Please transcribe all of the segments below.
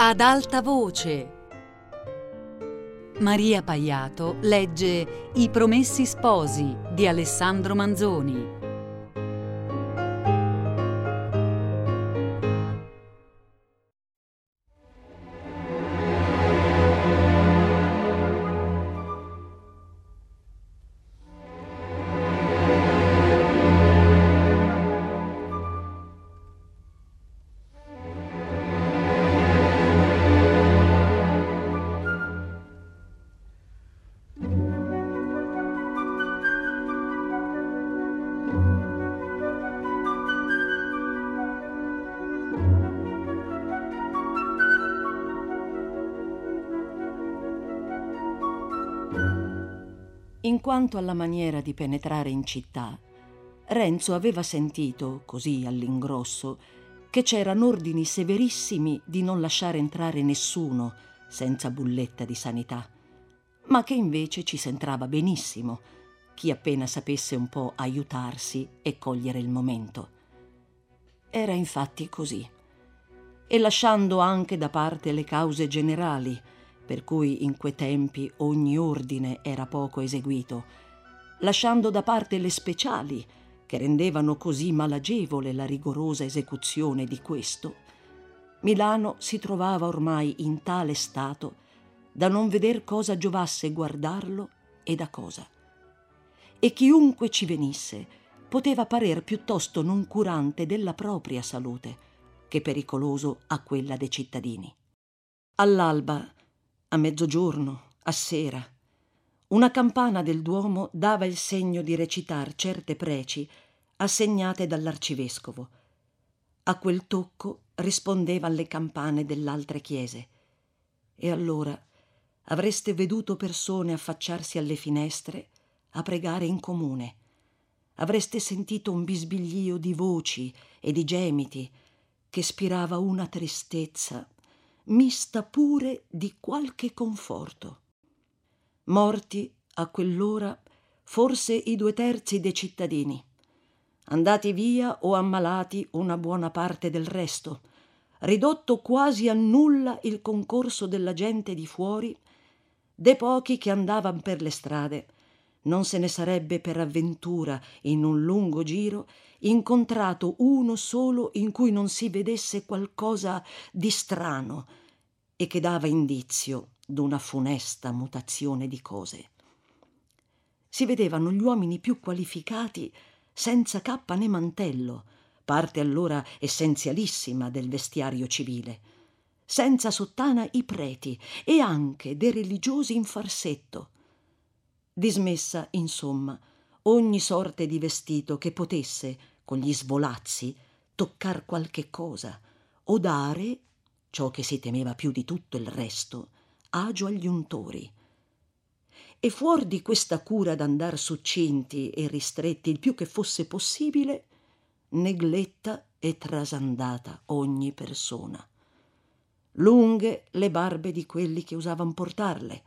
Ad alta voce. Maria Paiato legge I Promessi Sposi di Alessandro Manzoni. In quanto alla maniera di penetrare in città, Renzo aveva sentito, così all'ingrosso, che c'erano ordini severissimi di non lasciare entrare nessuno senza bulletta di sanità, ma che invece ci s'entrava benissimo, chi appena sapesse un po' aiutarsi e cogliere il momento. Era infatti così. E lasciando anche da parte le cause generali, per cui in quei tempi ogni ordine era poco eseguito, lasciando da parte le speciali, che rendevano così malagevole la rigorosa esecuzione di questo, Milano si trovava ormai in tale stato da non veder cosa giovasse guardarlo e da cosa. E chiunque ci venisse poteva parer piuttosto non curante della propria salute che pericoloso a quella dei cittadini. All'alba a mezzogiorno, a sera. Una campana del Duomo dava il segno di recitar certe preci assegnate dall'arcivescovo. A quel tocco rispondeva alle campane dell'altre chiese. E allora avreste veduto persone affacciarsi alle finestre a pregare in comune. Avreste sentito un bisbiglio di voci e di gemiti che spirava una tristezza mista pure di qualche conforto. Morti a quell'ora forse i due terzi dei cittadini, andati via o ammalati una buona parte del resto, ridotto quasi a nulla il concorso della gente di fuori, dei pochi che andavan per le strade, non se ne sarebbe per avventura in un lungo giro incontrato uno solo in cui non si vedesse qualcosa di strano e che dava indizio d'una funesta mutazione di cose. Si vedevano gli uomini più qualificati senza cappa né mantello, parte allora essenzialissima del vestiario civile, senza sottana i preti e anche dei religiosi in farsetto. Dismessa, insomma, ogni sorte di vestito che potesse, con gli svolazzi, toccar qualche cosa o dare, ciò che si temeva più di tutto il resto, agio agli untori. E fuor di questa cura d'andar succinti e ristretti il più che fosse possibile, negletta e trasandata ogni persona. Lunghe le barbe di quelli che usavan portarle,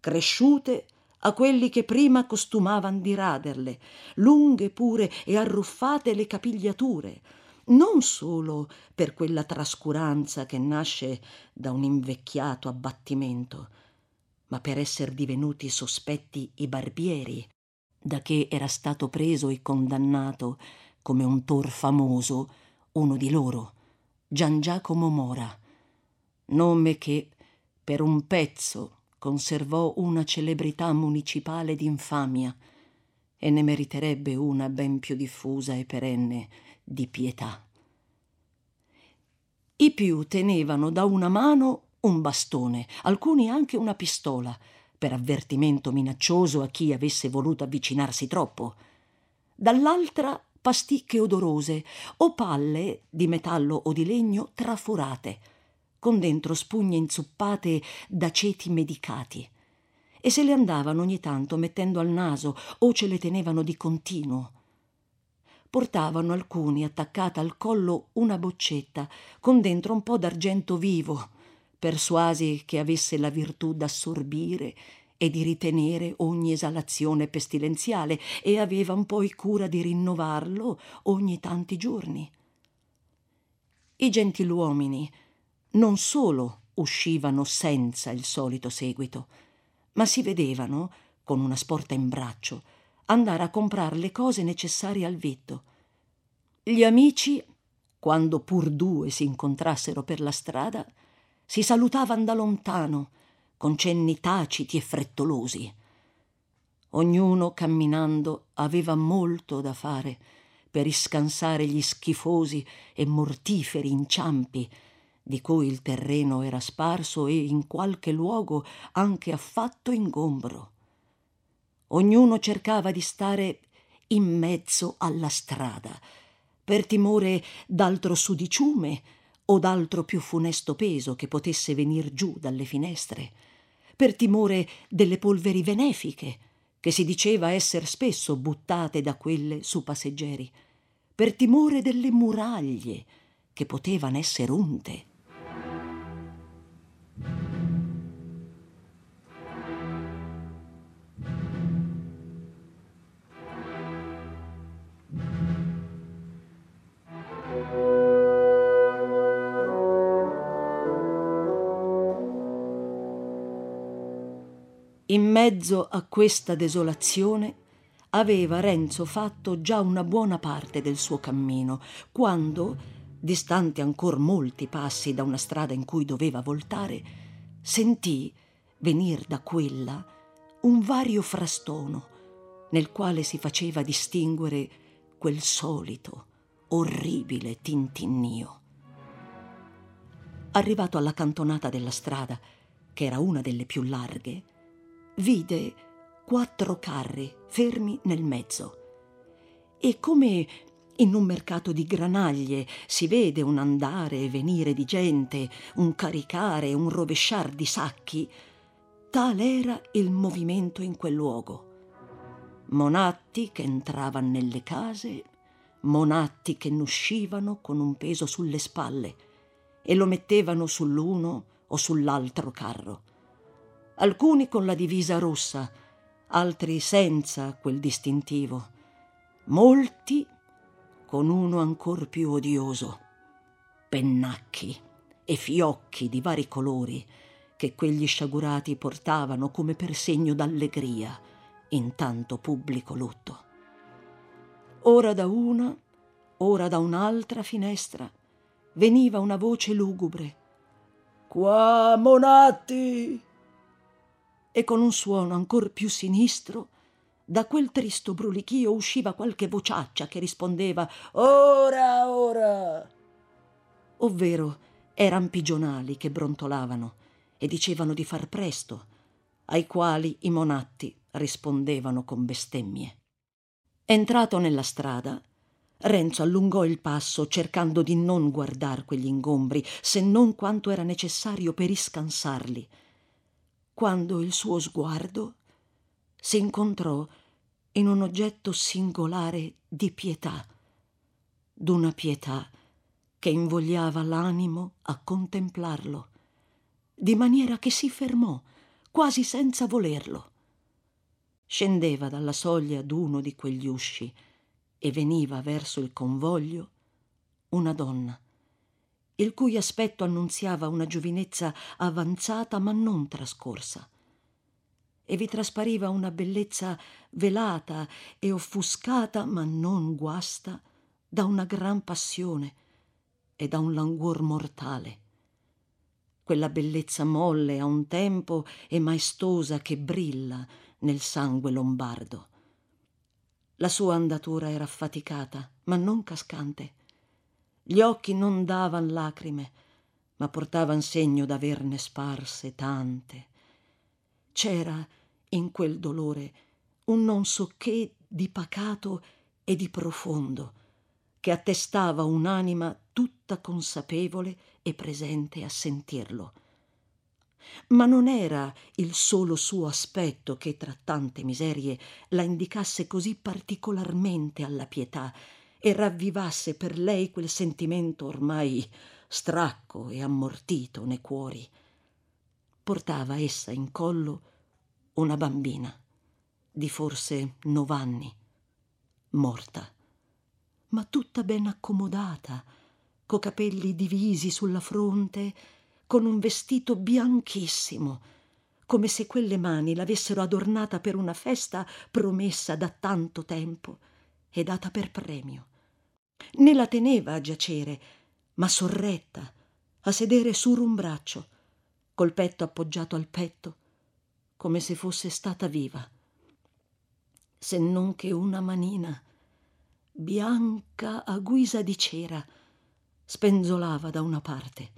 cresciute a quelli che prima costumavan di raderle, lunghe pure e arruffate le capigliature, non solo per quella trascuranza che nasce da un invecchiato abbattimento, ma per esser divenuti sospetti i barbieri, da che era stato preso e condannato come un tor famoso uno di loro, Gian Giacomo Mora, nome che per un pezzo conservò una celebrità municipale d'infamia e ne meriterebbe una ben più diffusa e perenne di pietà. I più tenevano da una mano un bastone, alcuni anche una pistola, per avvertimento minaccioso a chi avesse voluto avvicinarsi troppo. Dall'altra pasticche odorose o palle di metallo o di legno traforate, con dentro spugne inzuppate d'aceti medicati. E se le andavano ogni tanto mettendo al naso o ce le tenevano di continuo portavano alcuni attaccata al collo una boccetta con dentro un po d'argento vivo, persuasi che avesse la virtù d'assorbire e di ritenere ogni esalazione pestilenziale e avevan poi cura di rinnovarlo ogni tanti giorni. I gentiluomini non solo uscivano senza il solito seguito, ma si vedevano, con una sporta in braccio, andare a comprare le cose necessarie al vitto. Gli amici, quando pur due si incontrassero per la strada, si salutavan da lontano, con cenni taciti e frettolosi. Ognuno camminando aveva molto da fare per iscansare gli schifosi e mortiferi inciampi di cui il terreno era sparso e in qualche luogo anche affatto ingombro. Ognuno cercava di stare in mezzo alla strada, per timore d'altro sudiciume o d'altro più funesto peso che potesse venir giù dalle finestre, per timore delle polveri benefiche, che si diceva esser spesso buttate da quelle su passeggeri, per timore delle muraglie che potevano essere unte. In mezzo a questa desolazione aveva Renzo fatto già una buona parte del suo cammino, quando, distante ancor molti passi da una strada in cui doveva voltare, sentì venir da quella un vario frastono, nel quale si faceva distinguere quel solito, orribile tintinnio. Arrivato alla cantonata della strada, che era una delle più larghe, vide quattro carri fermi nel mezzo. E come in un mercato di granaglie si vede un andare e venire di gente, un caricare un rovesciar di sacchi, tal era il movimento in quel luogo. Monatti che entravano nelle case, monatti che n'uscivano con un peso sulle spalle e lo mettevano sull'uno o sull'altro carro alcuni con la divisa rossa, altri senza quel distintivo, molti con uno ancor più odioso, pennacchi e fiocchi di vari colori che quegli sciagurati portavano come per segno d'allegria in tanto pubblico lutto. Ora da una, ora da un'altra finestra veniva una voce lugubre. Qua, monatti! E con un suono ancor più sinistro da quel tristo brulichio usciva qualche vociaccia che rispondeva Ora, ora. Ovvero eran pigionali che brontolavano e dicevano di far presto, ai quali i monatti rispondevano con bestemmie. Entrato nella strada, Renzo allungò il passo cercando di non guardar quegli ingombri, se non quanto era necessario per iscansarli quando il suo sguardo si incontrò in un oggetto singolare di pietà, d'una pietà che invogliava l'animo a contemplarlo, di maniera che si fermò, quasi senza volerlo. Scendeva dalla soglia d'uno di quegli usci e veniva verso il convoglio una donna il cui aspetto annunziava una giovinezza avanzata ma non trascorsa. E vi traspariva una bellezza velata e offuscata ma non guasta da una gran passione e da un languor mortale. Quella bellezza molle a un tempo e maestosa che brilla nel sangue lombardo. La sua andatura era affaticata, ma non cascante gli occhi non davan lacrime, ma portavan segno d'averne sparse tante. C'era in quel dolore un non so che di pacato e di profondo, che attestava un'anima tutta consapevole e presente a sentirlo. Ma non era il solo suo aspetto che tra tante miserie la indicasse così particolarmente alla pietà, e ravvivasse per lei quel sentimento ormai stracco e ammortito nei cuori. Portava essa in collo una bambina di forse novanni, morta, ma tutta ben accomodata, co capelli divisi sulla fronte, con un vestito bianchissimo, come se quelle mani l'avessero adornata per una festa promessa da tanto tempo e data per premio. Né la teneva a giacere, ma sorretta, a sedere su un braccio, col petto appoggiato al petto, come se fosse stata viva. Se non che una manina, bianca a guisa di cera, spenzolava da una parte,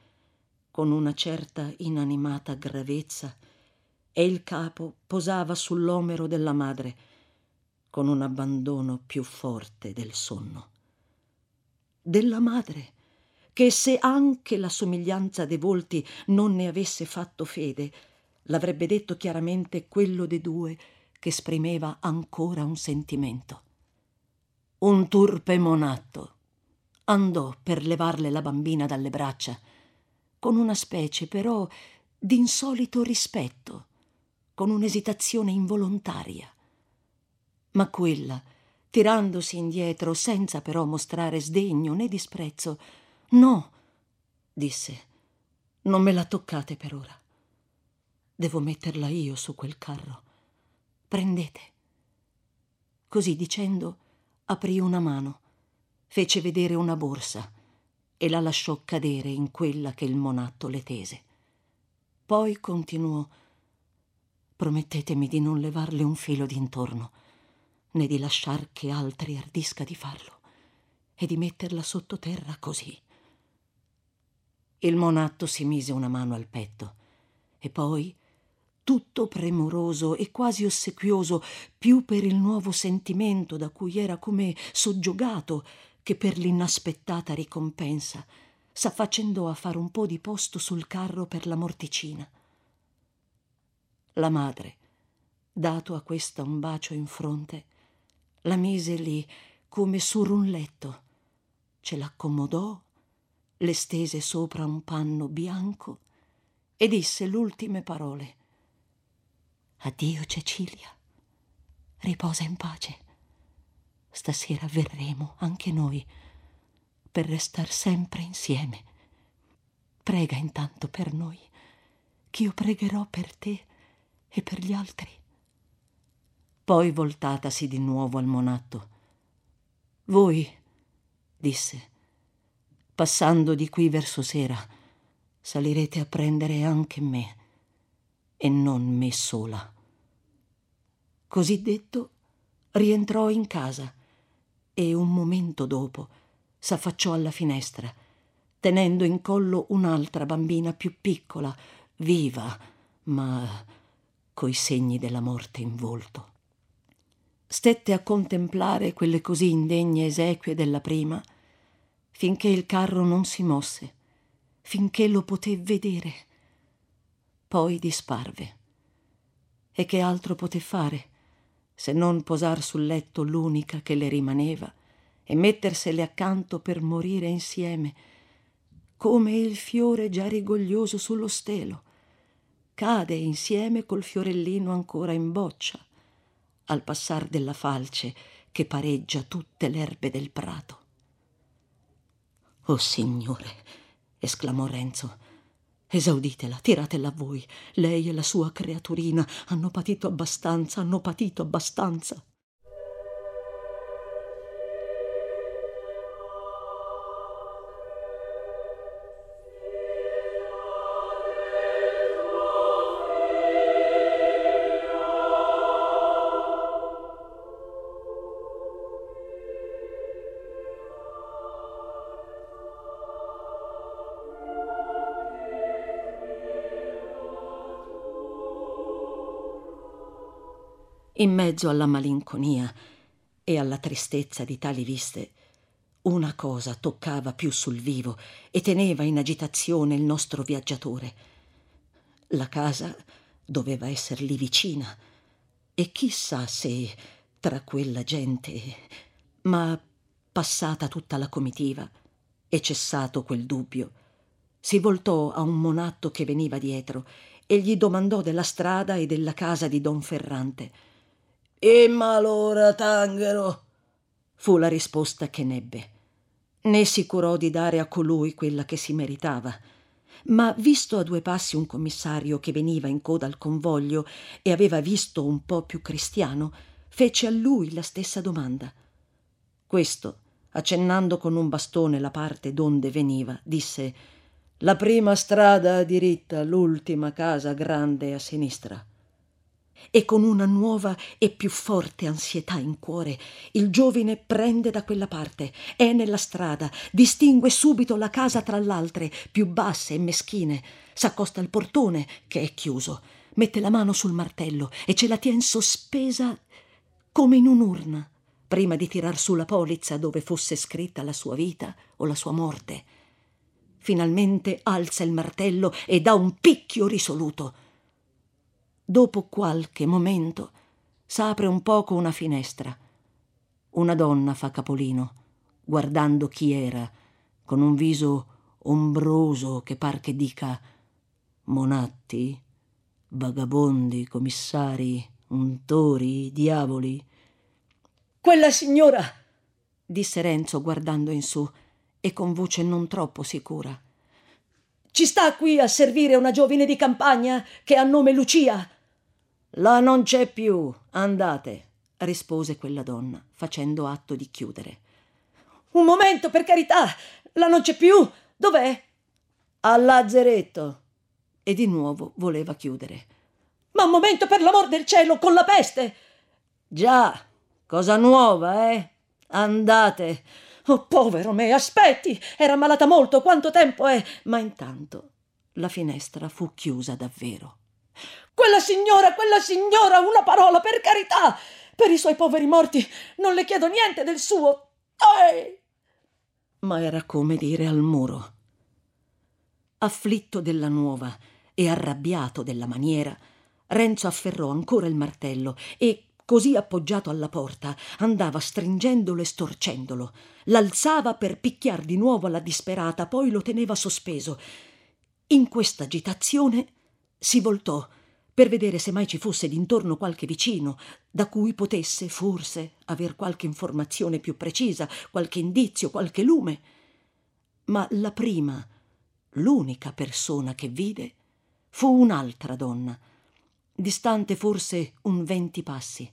con una certa inanimata gravezza, e il capo posava sull'omero della madre, con un abbandono più forte del sonno. Della madre, che se anche la somiglianza dei volti non ne avesse fatto fede, l'avrebbe detto chiaramente quello dei due che esprimeva ancora un sentimento. Un turpe monatto andò per levarle la bambina dalle braccia, con una specie però d'insolito rispetto, con un'esitazione involontaria. Ma quella, tirandosi indietro senza però mostrare sdegno né disprezzo, no, disse, non me la toccate per ora. Devo metterla io su quel carro. Prendete. Così dicendo, aprì una mano fece vedere una borsa e la lasciò cadere in quella che il monatto le tese. Poi continuò Promettetemi di non levarle un filo d'intorno, né di lasciar che altri ardisca di farlo, e di metterla sottoterra così. Il monatto si mise una mano al petto e poi, tutto premuroso e quasi ossequioso, più per il nuovo sentimento da cui era come soggiogato, che per l'inaspettata ricompensa s'affaccendò a fare un po' di posto sul carro per la morticina. La madre, dato a questa un bacio in fronte, la mise lì come sur un letto, ce l'accomodò, le stese sopra un panno bianco e disse l'ultime parole. Addio Cecilia, riposa in pace stasera verremo anche noi per restar sempre insieme. Prega intanto per noi, ch'io pregherò per te e per gli altri. Poi voltatasi di nuovo al monatto. Voi, disse, passando di qui verso sera, salirete a prendere anche me, e non me sola. Così detto, rientrò in casa e un momento dopo s'affacciò alla finestra, tenendo in collo un'altra bambina più piccola, viva, ma coi segni della morte in volto. Stette a contemplare quelle così indegne esequie della prima, finché il carro non si mosse, finché lo poté vedere. Poi disparve. E che altro poté fare? se non posar sul letto l'unica che le rimaneva e mettersele accanto per morire insieme, come il fiore già rigoglioso sullo stelo, cade insieme col fiorellino ancora in boccia, al passar della falce che pareggia tutte l'erbe del prato. Oh Signore, esclamò Renzo, Esauditela, tiratela a voi. Lei e la sua creaturina hanno patito abbastanza, hanno patito abbastanza. In mezzo alla malinconia e alla tristezza di tali viste, una cosa toccava più sul vivo e teneva in agitazione il nostro viaggiatore. La casa doveva esser lì vicina e chissà se tra quella gente. Ma passata tutta la comitiva e cessato quel dubbio, si voltò a un monatto che veniva dietro e gli domandò della strada e della casa di don Ferrante e malora, Tanghero, fu la risposta che nebbe. Né si curò di dare a colui quella che si meritava, ma visto a due passi un commissario che veniva in coda al convoglio e aveva visto un po più cristiano, fece a lui la stessa domanda. Questo, accennando con un bastone la parte donde veniva, disse La prima strada a diritta, l'ultima casa grande a sinistra e con una nuova e più forte ansietà in cuore il giovine prende da quella parte, è nella strada, distingue subito la casa tra l'altre, più basse e meschine, s'accosta al portone, che è chiuso, mette la mano sul martello e ce la tien sospesa come in un'urna, prima di tirar su la polizza dove fosse scritta la sua vita o la sua morte. Finalmente alza il martello e dà un picchio risoluto Dopo qualche momento s'apre un poco una finestra. Una donna fa capolino, guardando chi era, con un viso ombroso che par che dica monatti, vagabondi, commissari, untori, diavoli. Quella signora, disse Renzo guardando in su e con voce non troppo sicura. Ci sta qui a servire una giovine di campagna che ha nome Lucia. Là non c'è più, andate, rispose quella donna, facendo atto di chiudere. Un momento, per carità, là non c'è più. Dov'è? Al lazzeretto. E di nuovo voleva chiudere. Ma un momento, per l'amor del cielo, con la peste. Già, cosa nuova, eh? Andate. Oh, povero me, aspetti! Era malata molto, quanto tempo è? Ma intanto la finestra fu chiusa davvero. Quella signora, quella signora, una parola, per carità! Per i suoi poveri morti non le chiedo niente del suo. Eh! Ma era come dire al muro. Afflitto della nuova e arrabbiato della maniera, Renzo afferrò ancora il martello e, così appoggiato alla porta, andava stringendolo e storcendolo. L'alzava per picchiar di nuovo alla disperata, poi lo teneva sospeso. In questa agitazione si voltò per vedere se mai ci fosse d'intorno qualche vicino da cui potesse forse aver qualche informazione più precisa, qualche indizio, qualche lume. Ma la prima, l'unica persona che vide fu un'altra donna, distante forse un venti passi,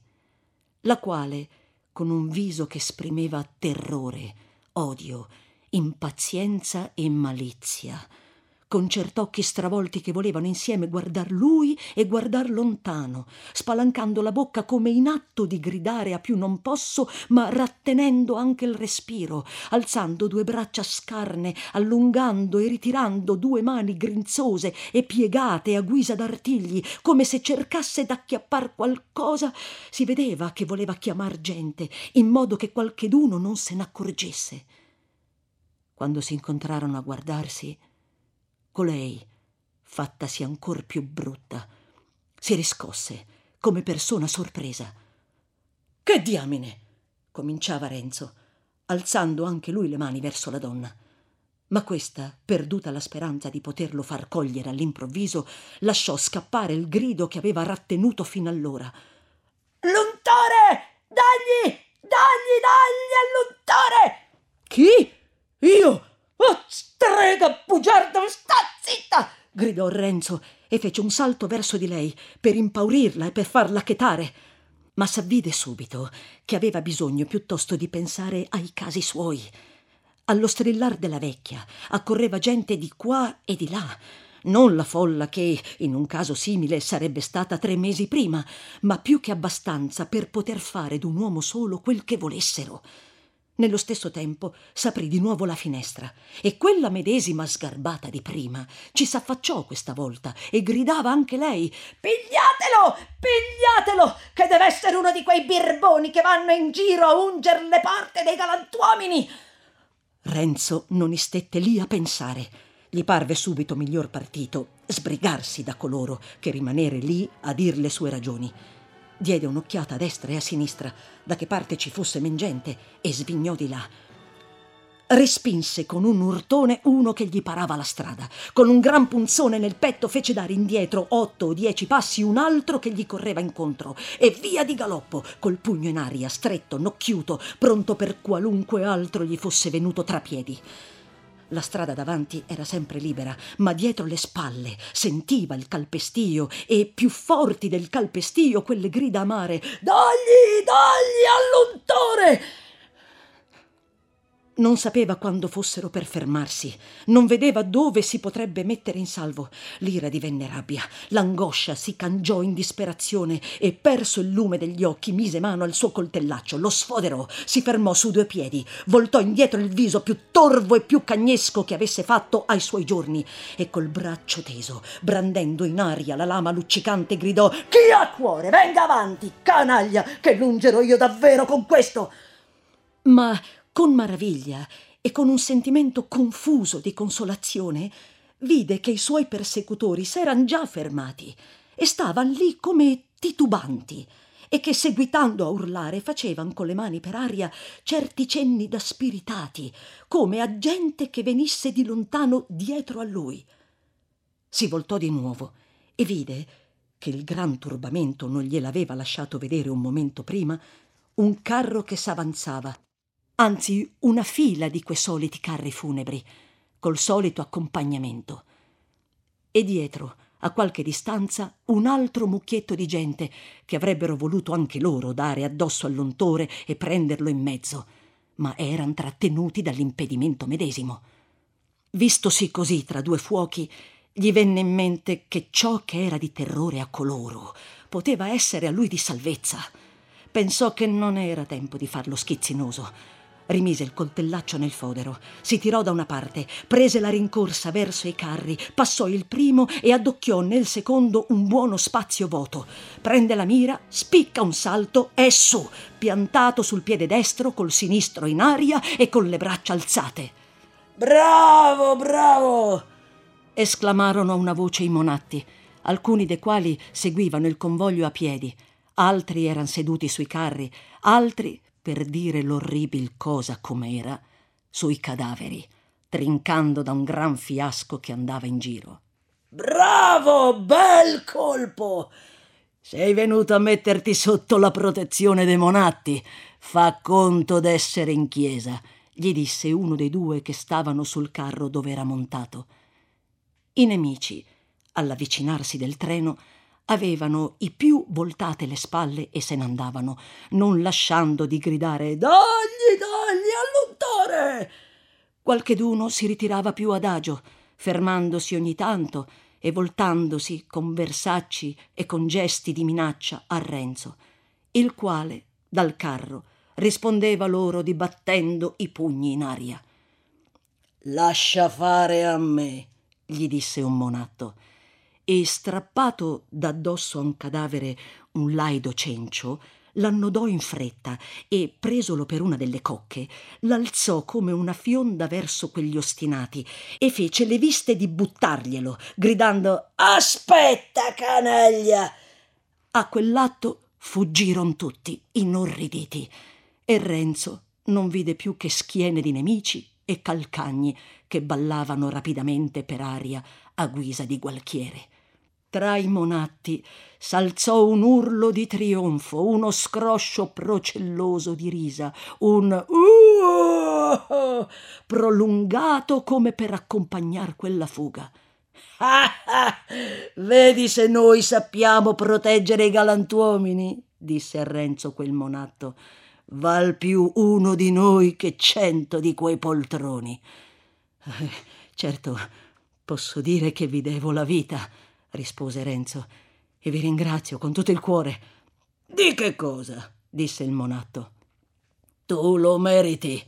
la quale, con un viso che esprimeva terrore, odio, impazienza e malizia, con cert'occhi stravolti che volevano insieme guardar lui e guardar lontano, spalancando la bocca come in atto di gridare a più non posso, ma rattenendo anche il respiro, alzando due braccia scarne, allungando e ritirando due mani grinzose e piegate a guisa d'artigli, come se cercasse d'acchiappar qualcosa, si vedeva che voleva chiamar gente, in modo che qualcheduno non se n'accorgesse. Quando si incontrarono a guardarsi, colei, fattasi ancor più brutta, si riscosse come persona sorpresa. Che diamine! cominciava Renzo, alzando anche lui le mani verso la donna. Ma questa, perduta la speranza di poterlo far cogliere all'improvviso, lasciò scappare il grido che aveva rattenuto fino allora. L'untore! Dagli! Dagli, dagli all'untore! Chi? Io? Oh, strega bugiarda, sta zitta! gridò Renzo e fece un salto verso di lei per impaurirla e per farla chetare. Ma s'avvide subito che aveva bisogno piuttosto di pensare ai casi suoi. Allo strillar della vecchia accorreva gente di qua e di là, non la folla che, in un caso simile, sarebbe stata tre mesi prima, ma più che abbastanza per poter fare d'un uomo solo quel che volessero. Nello stesso tempo s'aprì di nuovo la finestra e quella medesima sgarbata di prima ci s'affacciò questa volta e gridava anche lei Pigliatelo! Pigliatelo! Che deve essere uno di quei birboni che vanno in giro a unger le porte dei galantuomini! Renzo non istette lì a pensare. Gli parve subito miglior partito sbrigarsi da coloro che rimanere lì a dir le sue ragioni diede un'occhiata a destra e a sinistra, da che parte ci fosse men gente, e svignò di là. Respinse con un urtone uno che gli parava la strada. Con un gran punzone nel petto fece dare indietro otto o dieci passi un altro che gli correva incontro e via di galoppo, col pugno in aria, stretto, nocchiuto, pronto per qualunque altro gli fosse venuto tra piedi. La strada davanti era sempre libera, ma dietro le spalle sentiva il calpestio e più forti del calpestio quelle grida amare: Dagli, dagli all'untore! Non sapeva quando fossero per fermarsi, non vedeva dove si potrebbe mettere in salvo. L'ira divenne rabbia, l'angoscia si cangiò in disperazione e, perso il lume degli occhi, mise mano al suo coltellaccio, lo sfoderò, si fermò su due piedi, voltò indietro il viso più torvo e più cagnesco che avesse fatto ai suoi giorni. E col braccio teso, brandendo in aria la lama luccicante, gridò: Chi ha cuore, venga avanti, canaglia, che lungerò io davvero con questo. Ma con maraviglia e con un sentimento confuso di consolazione, vide che i suoi persecutori s'eran già fermati e stavan lì come titubanti e che seguitando a urlare facevan con le mani per aria certi cenni da spiritati, come a gente che venisse di lontano dietro a lui. Si voltò di nuovo e vide che il gran turbamento non gliel'aveva lasciato vedere un momento prima, un carro che s'avanzava anzi una fila di quei soliti carri funebri, col solito accompagnamento. E dietro, a qualche distanza, un altro mucchietto di gente che avrebbero voluto anche loro dare addosso all'untore e prenderlo in mezzo, ma eran trattenuti dall'impedimento medesimo. Vistosi così tra due fuochi, gli venne in mente che ciò che era di terrore a coloro poteva essere a lui di salvezza. Pensò che non era tempo di farlo schizzinoso Rimise il coltellaccio nel fodero, si tirò da una parte, prese la rincorsa verso i carri, passò il primo e addocchiò nel secondo un buono spazio vuoto. Prende la mira, spicca un salto e su, piantato sul piede destro, col sinistro in aria e con le braccia alzate. Bravo, bravo! esclamarono a una voce i monatti, alcuni dei quali seguivano il convoglio a piedi, altri erano seduti sui carri, altri per dire l'orribil cosa com'era, sui cadaveri, trincando da un gran fiasco che andava in giro. Bravo, bel colpo! Sei venuto a metterti sotto la protezione dei monatti. Fa conto d'essere in chiesa, gli disse uno dei due che stavano sul carro dove era montato. I nemici, all'avvicinarsi del treno, avevano i più voltate le spalle e se n'andavano, non lasciando di gridare Dagli, dagli, all'untore! Qualcheduno si ritirava più adagio, fermandosi ogni tanto e voltandosi con versacci e con gesti di minaccia a Renzo, il quale, dal carro, rispondeva loro dibattendo i pugni in aria. Lascia fare a me, gli disse un monatto e strappato d'addosso a un cadavere un laido cencio, l'annodò in fretta e, presolo per una delle cocche, l'alzò come una fionda verso quegli ostinati e fece le viste di buttarglielo, gridando Aspetta, canaglia! A quell'atto fuggiron tutti, inorriditi, e Renzo non vide più che schiene di nemici e calcagni che ballavano rapidamente per aria a guisa di gualchiere. Tra i monatti s'alzò un urlo di trionfo, uno scroscio procelloso di risa, un uh prolungato come per accompagnar quella fuga. Ah, ah, vedi se noi sappiamo proteggere i galantuomini, disse a Renzo quel monatto. Val più uno di noi che cento di quei poltroni. Eh, certo, posso dire che vi devo la vita, rispose Renzo, e vi ringrazio con tutto il cuore. Di che cosa? disse il monatto. Tu lo meriti.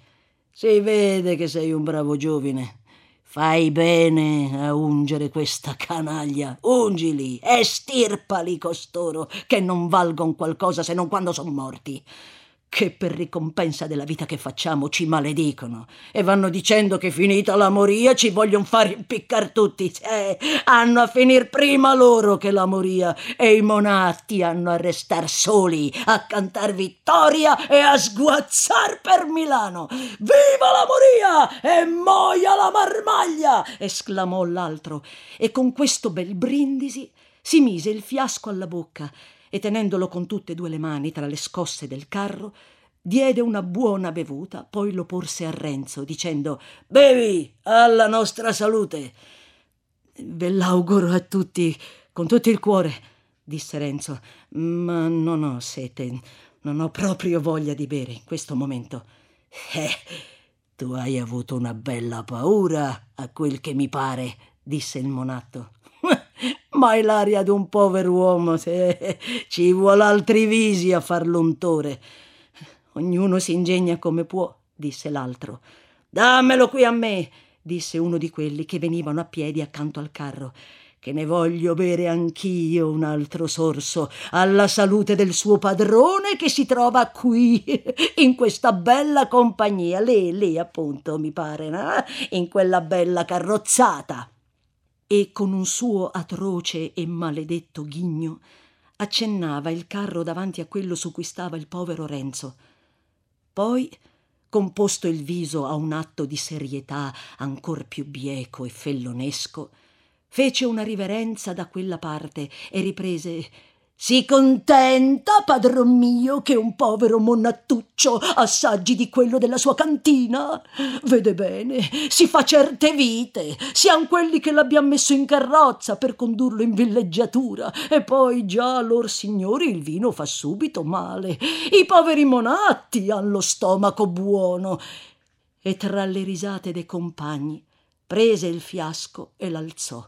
Si vede che sei un bravo giovine. Fai bene a ungere questa canaglia. Ungili e stirpali costoro che non valgon qualcosa se non quando son morti che per ricompensa della vita che facciamo ci maledicono e vanno dicendo che finita la moria ci vogliono far impiccar tutti. Eh, hanno a finir prima loro che la moria e i monatti hanno a restar soli, a cantar vittoria e a sguazzar per Milano. Viva la moria e moia la marmaglia! esclamò l'altro e con questo bel brindisi si mise il fiasco alla bocca e tenendolo con tutte e due le mani tra le scosse del carro, diede una buona bevuta, poi lo porse a Renzo, dicendo Bevi alla nostra salute. Ve l'auguro a tutti, con tutto il cuore, disse Renzo, ma non ho sete, non ho proprio voglia di bere in questo momento. Eh, tu hai avuto una bella paura, a quel che mi pare, disse il monatto. Ma hai l'aria d'un pover'uomo, se ci vuole altri visi a far l'untore. Ognuno si ingegna come può, disse l'altro. Dammelo qui a me, disse uno di quelli che venivano a piedi accanto al carro che ne voglio bere anch'io un altro sorso alla salute del suo padrone che si trova qui, in questa bella compagnia, lì, lì appunto, mi pare, no? in quella bella carrozzata. E con un suo atroce e maledetto ghigno accennava il carro davanti a quello su cui stava il povero Renzo. Poi, composto il viso a un atto di serietà ancor più bieco e fellonesco, fece una riverenza da quella parte e riprese si contenta, padron mio, che un povero monnattuccio assaggi di quello della sua cantina? Vede bene, si fa certe vite, siamo quelli che l'abbiamo messo in carrozza per condurlo in villeggiatura, e poi già lor signori il vino fa subito male. I poveri monatti han lo stomaco buono. E tra le risate dei compagni prese il fiasco e l'alzò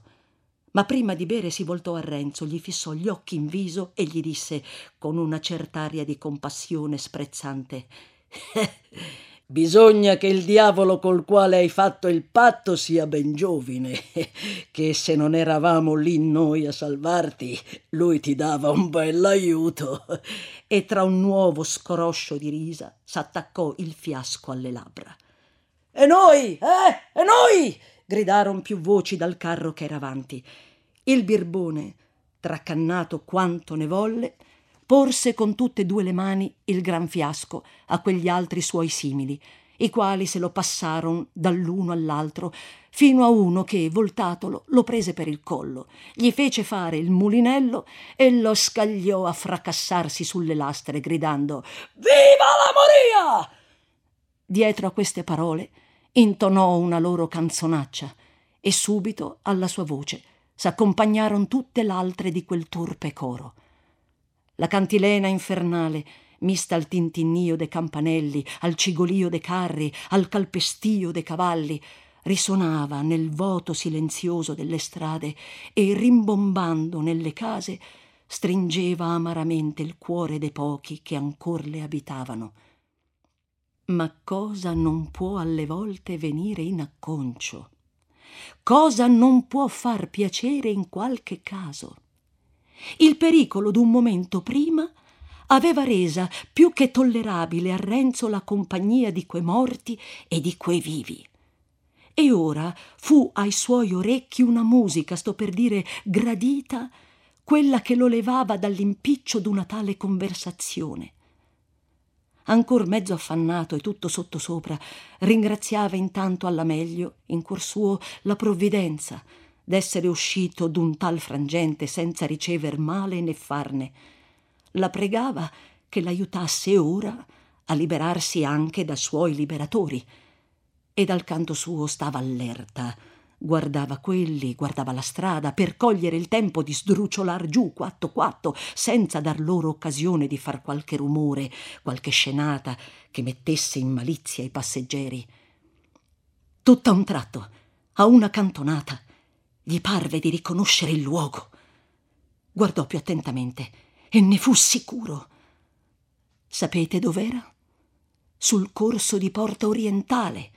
ma prima di bere si voltò a Renzo, gli fissò gli occhi in viso e gli disse con una cert'aria di compassione sprezzante Bisogna che il diavolo col quale hai fatto il patto sia ben giovine, che se non eravamo lì noi a salvarti, lui ti dava un bell'aiuto. E tra un nuovo scroscio di risa s'attaccò il fiasco alle labbra. E noi, eh? E noi? gridarono più voci dal carro che era avanti. Il birbone, tracannato quanto ne volle, porse con tutte e due le mani il gran fiasco a quegli altri suoi simili, i quali se lo passarono dall'uno all'altro, fino a uno che, voltatolo, lo prese per il collo, gli fece fare il mulinello e lo scagliò a fracassarsi sulle lastre, gridando Viva la Moria! Dietro a queste parole intonò una loro canzonaccia e subito alla sua voce s'accompagnarono tutte l'altre di quel turpe coro. La cantilena infernale, mista al tintinnio dei campanelli, al cigolio dei carri, al calpestio dei cavalli, risuonava nel voto silenzioso delle strade e rimbombando nelle case stringeva amaramente il cuore dei pochi che ancor le abitavano. Ma cosa non può alle volte venire in acconcio? Cosa non può far piacere in qualche caso? Il pericolo d'un momento prima aveva resa più che tollerabile a Renzo la compagnia di quei morti e di quei vivi. E ora fu ai suoi orecchi una musica, sto per dire gradita, quella che lo levava dall'impiccio d'una tale conversazione ancor mezzo affannato e tutto sottosopra, ringraziava intanto alla meglio, in cuor suo, la provvidenza d'essere uscito d'un tal frangente senza ricever male né farne. La pregava che l'aiutasse ora a liberarsi anche da suoi liberatori, e dal canto suo stava allerta Guardava quelli, guardava la strada per cogliere il tempo di sdrucciolar giù quatto quatto, senza dar loro occasione di far qualche rumore, qualche scenata che mettesse in malizia i passeggeri. Tutto a un tratto, a una cantonata, gli parve di riconoscere il luogo. Guardò più attentamente e ne fu sicuro. Sapete dov'era? Sul corso di Porta Orientale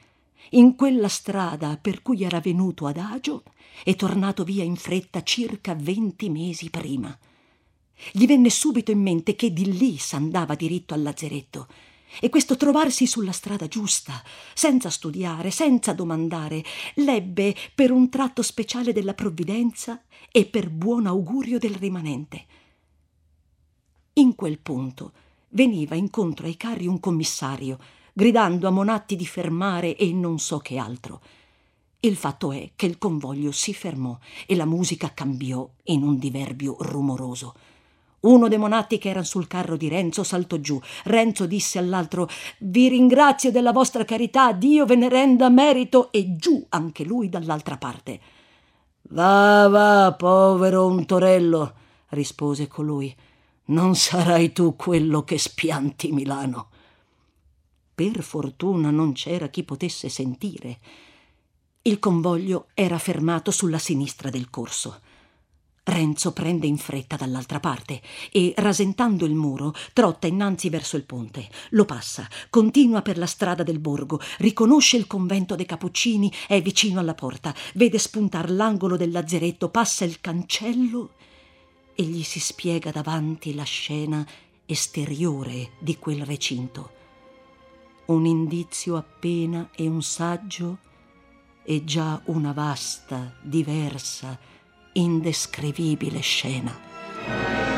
in quella strada per cui era venuto adagio e tornato via in fretta circa venti mesi prima. Gli venne subito in mente che di lì s'andava diritto al lazzeretto e questo trovarsi sulla strada giusta, senza studiare, senza domandare, l'ebbe per un tratto speciale della provvidenza e per buon augurio del rimanente. In quel punto veniva incontro ai carri un commissario gridando a Monatti di fermare e non so che altro. Il fatto è che il convoglio si fermò e la musica cambiò in un diverbio rumoroso. Uno dei monatti che erano sul carro di Renzo saltò giù. Renzo disse all'altro: Vi ringrazio della vostra carità, Dio ve ne renda merito, e giù anche lui dall'altra parte. Va, va, povero untorello, rispose colui. Non sarai tu quello che spianti Milano. Per fortuna non c'era chi potesse sentire. Il convoglio era fermato sulla sinistra del corso. Renzo prende in fretta dall'altra parte e, rasentando il muro, trotta innanzi verso il ponte. Lo passa, continua per la strada del borgo, riconosce il convento dei Cappuccini, è vicino alla porta, vede spuntar l'angolo del lazzeretto, passa il cancello e gli si spiega davanti la scena esteriore di quel recinto. Un indizio appena e un saggio e già una vasta, diversa, indescrivibile scena.